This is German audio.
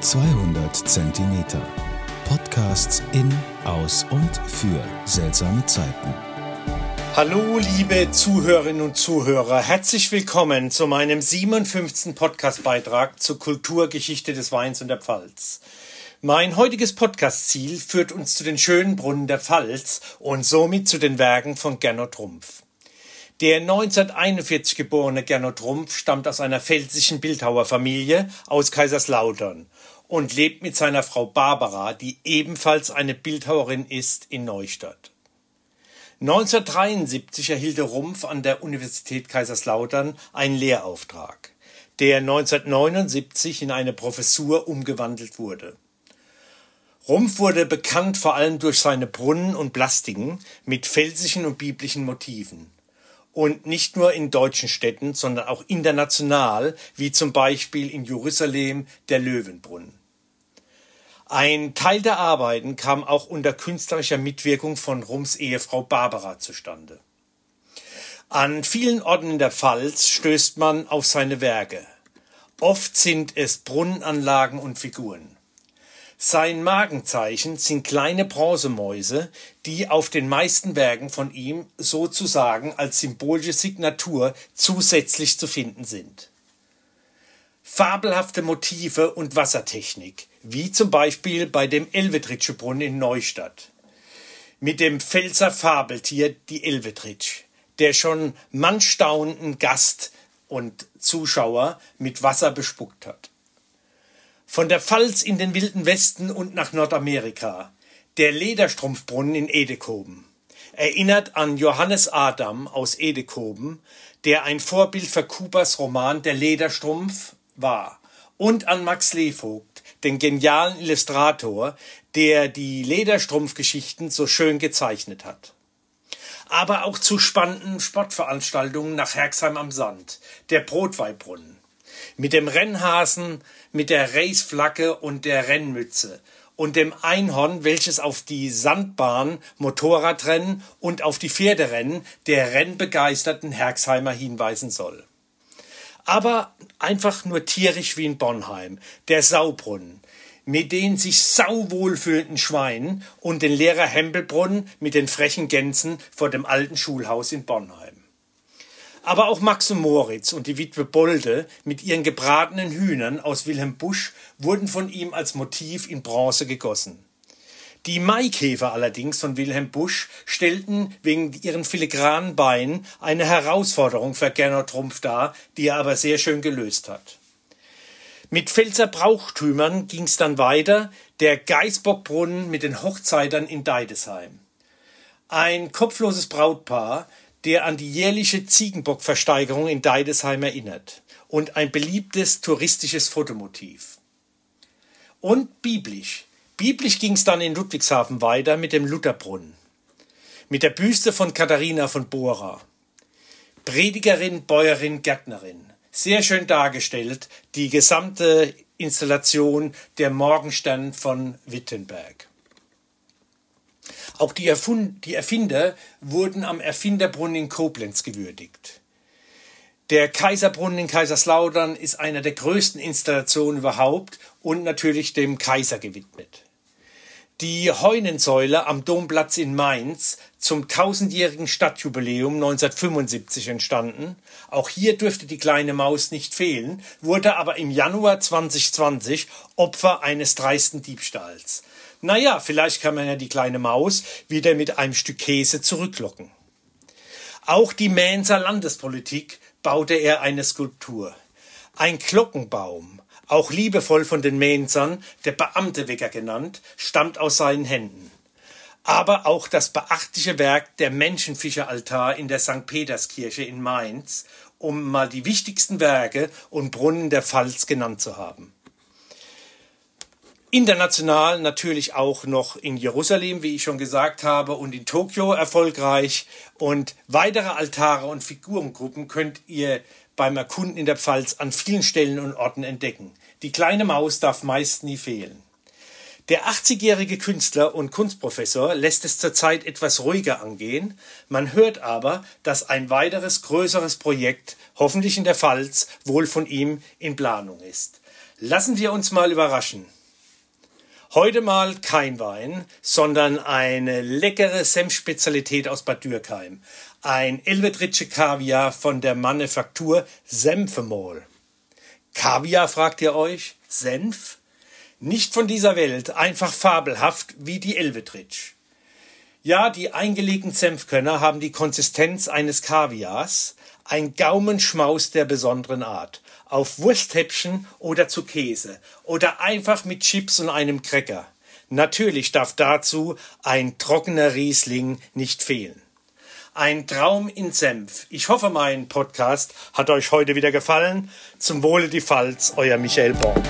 200 Zentimeter. Podcasts in, aus und für seltsame Zeiten. Hallo, liebe Zuhörerinnen und Zuhörer. Herzlich willkommen zu meinem 57. Podcastbeitrag zur Kulturgeschichte des Weins und der Pfalz. Mein heutiges Podcastziel führt uns zu den schönen Brunnen der Pfalz und somit zu den Werken von Gernot Rumpf. Der 1941 geborene Gernot Rumpf stammt aus einer pfälzischen Bildhauerfamilie aus Kaiserslautern und lebt mit seiner Frau Barbara, die ebenfalls eine Bildhauerin ist, in Neustadt. 1973 erhielt Rumpf an der Universität Kaiserslautern einen Lehrauftrag, der 1979 in eine Professur umgewandelt wurde. Rumpf wurde bekannt vor allem durch seine Brunnen und Plastiken mit felsischen und biblischen Motiven und nicht nur in deutschen Städten, sondern auch international, wie zum Beispiel in Jerusalem der Löwenbrunnen. Ein Teil der Arbeiten kam auch unter künstlerischer Mitwirkung von Rums Ehefrau Barbara zustande. An vielen Orten in der Pfalz stößt man auf seine Werke. Oft sind es Brunnenanlagen und Figuren. Sein Magenzeichen sind kleine Bronzemäuse, die auf den meisten Werken von ihm sozusagen als symbolische Signatur zusätzlich zu finden sind. Fabelhafte Motive und Wassertechnik, wie zum Beispiel bei dem Elvetritsche Brunnen in Neustadt. Mit dem Pfälzer Fabeltier die Elvetritsch, der schon manch staunenden Gast und Zuschauer mit Wasser bespuckt hat. Von der Pfalz in den wilden Westen und nach Nordamerika. Der Lederstrumpfbrunnen in Edekoben. Erinnert an Johannes Adam aus Edekoben, der ein Vorbild für Kubas Roman Der Lederstrumpf war. Und an Max Levogt, den genialen Illustrator, der die Lederstrumpfgeschichten so schön gezeichnet hat aber auch zu spannenden Sportveranstaltungen nach Herxheim am Sand, der Brotweihbrunnen mit dem Rennhasen, mit der Raceflagge und der Rennmütze und dem Einhorn, welches auf die Sandbahn, Motorradrennen und auf die Pferderennen der rennbegeisterten Herxheimer hinweisen soll. Aber einfach nur tierisch wie in Bonheim, der Saubrunnen, mit den sich sauwohl fühlenden Schweinen und den Lehrer Hempelbrunnen mit den frechen Gänsen vor dem alten Schulhaus in Bonheim. Aber auch Max und Moritz und die Witwe Bolde mit ihren gebratenen Hühnern aus Wilhelm Busch wurden von ihm als Motiv in Bronze gegossen. Die Maikäfer allerdings von Wilhelm Busch stellten wegen ihren filigranen Beinen eine Herausforderung für Gernot Trumpf dar, die er aber sehr schön gelöst hat. Mit Pfälzer Brauchtümern ging's dann weiter, der Geißbockbrunnen mit den Hochzeitern in Deidesheim. Ein kopfloses Brautpaar, der an die jährliche Ziegenbockversteigerung in Deidesheim erinnert und ein beliebtes touristisches Fotomotiv. Und biblisch. Biblisch ging es dann in Ludwigshafen weiter mit dem Lutherbrunnen, mit der Büste von Katharina von Bora. Predigerin, Bäuerin, Gärtnerin. Sehr schön dargestellt, die gesamte Installation der Morgenstern von Wittenberg. Auch die, Erfund die Erfinder wurden am Erfinderbrunnen in Koblenz gewürdigt. Der Kaiserbrunnen in Kaiserslautern ist einer der größten Installationen überhaupt und natürlich dem Kaiser gewidmet. Die Heunensäule am Domplatz in Mainz zum tausendjährigen Stadtjubiläum 1975 entstanden. Auch hier dürfte die kleine Maus nicht fehlen, wurde aber im Januar 2020 Opfer eines dreisten Diebstahls. Naja, vielleicht kann man ja die kleine Maus wieder mit einem Stück Käse zurücklocken. Auch die Mainzer Landespolitik baute er eine Skulptur. Ein Glockenbaum, auch liebevoll von den Mainzern, der Beamtewecker genannt, stammt aus seinen Händen. Aber auch das beachtliche Werk der Menschenfischeraltar in der St. Peterskirche in Mainz, um mal die wichtigsten Werke und Brunnen der Pfalz genannt zu haben. International natürlich auch noch in Jerusalem, wie ich schon gesagt habe, und in Tokio erfolgreich. Und weitere Altare und Figurengruppen könnt ihr beim Erkunden in der Pfalz an vielen Stellen und Orten entdecken. Die kleine Maus darf meist nie fehlen. Der 80-jährige Künstler und Kunstprofessor lässt es zurzeit etwas ruhiger angehen. Man hört aber, dass ein weiteres größeres Projekt, hoffentlich in der Pfalz, wohl von ihm in Planung ist. Lassen wir uns mal überraschen. Heute mal kein Wein, sondern eine leckere Senfspezialität aus Bad Dürkheim. Ein Elvetritsche Kaviar von der Manufaktur Senfemol. Kaviar, fragt ihr euch? Senf? Nicht von dieser Welt, einfach fabelhaft wie die Elvetritsch. Ja, die eingelegten Senfkörner haben die Konsistenz eines Kaviars, ein Gaumenschmaus der besonderen Art, auf Wursthäppchen oder zu Käse oder einfach mit Chips und einem Cracker. Natürlich darf dazu ein trockener Riesling nicht fehlen. Ein Traum in Senf. Ich hoffe, mein Podcast hat euch heute wieder gefallen. Zum Wohle die Pfalz, euer Michael Born.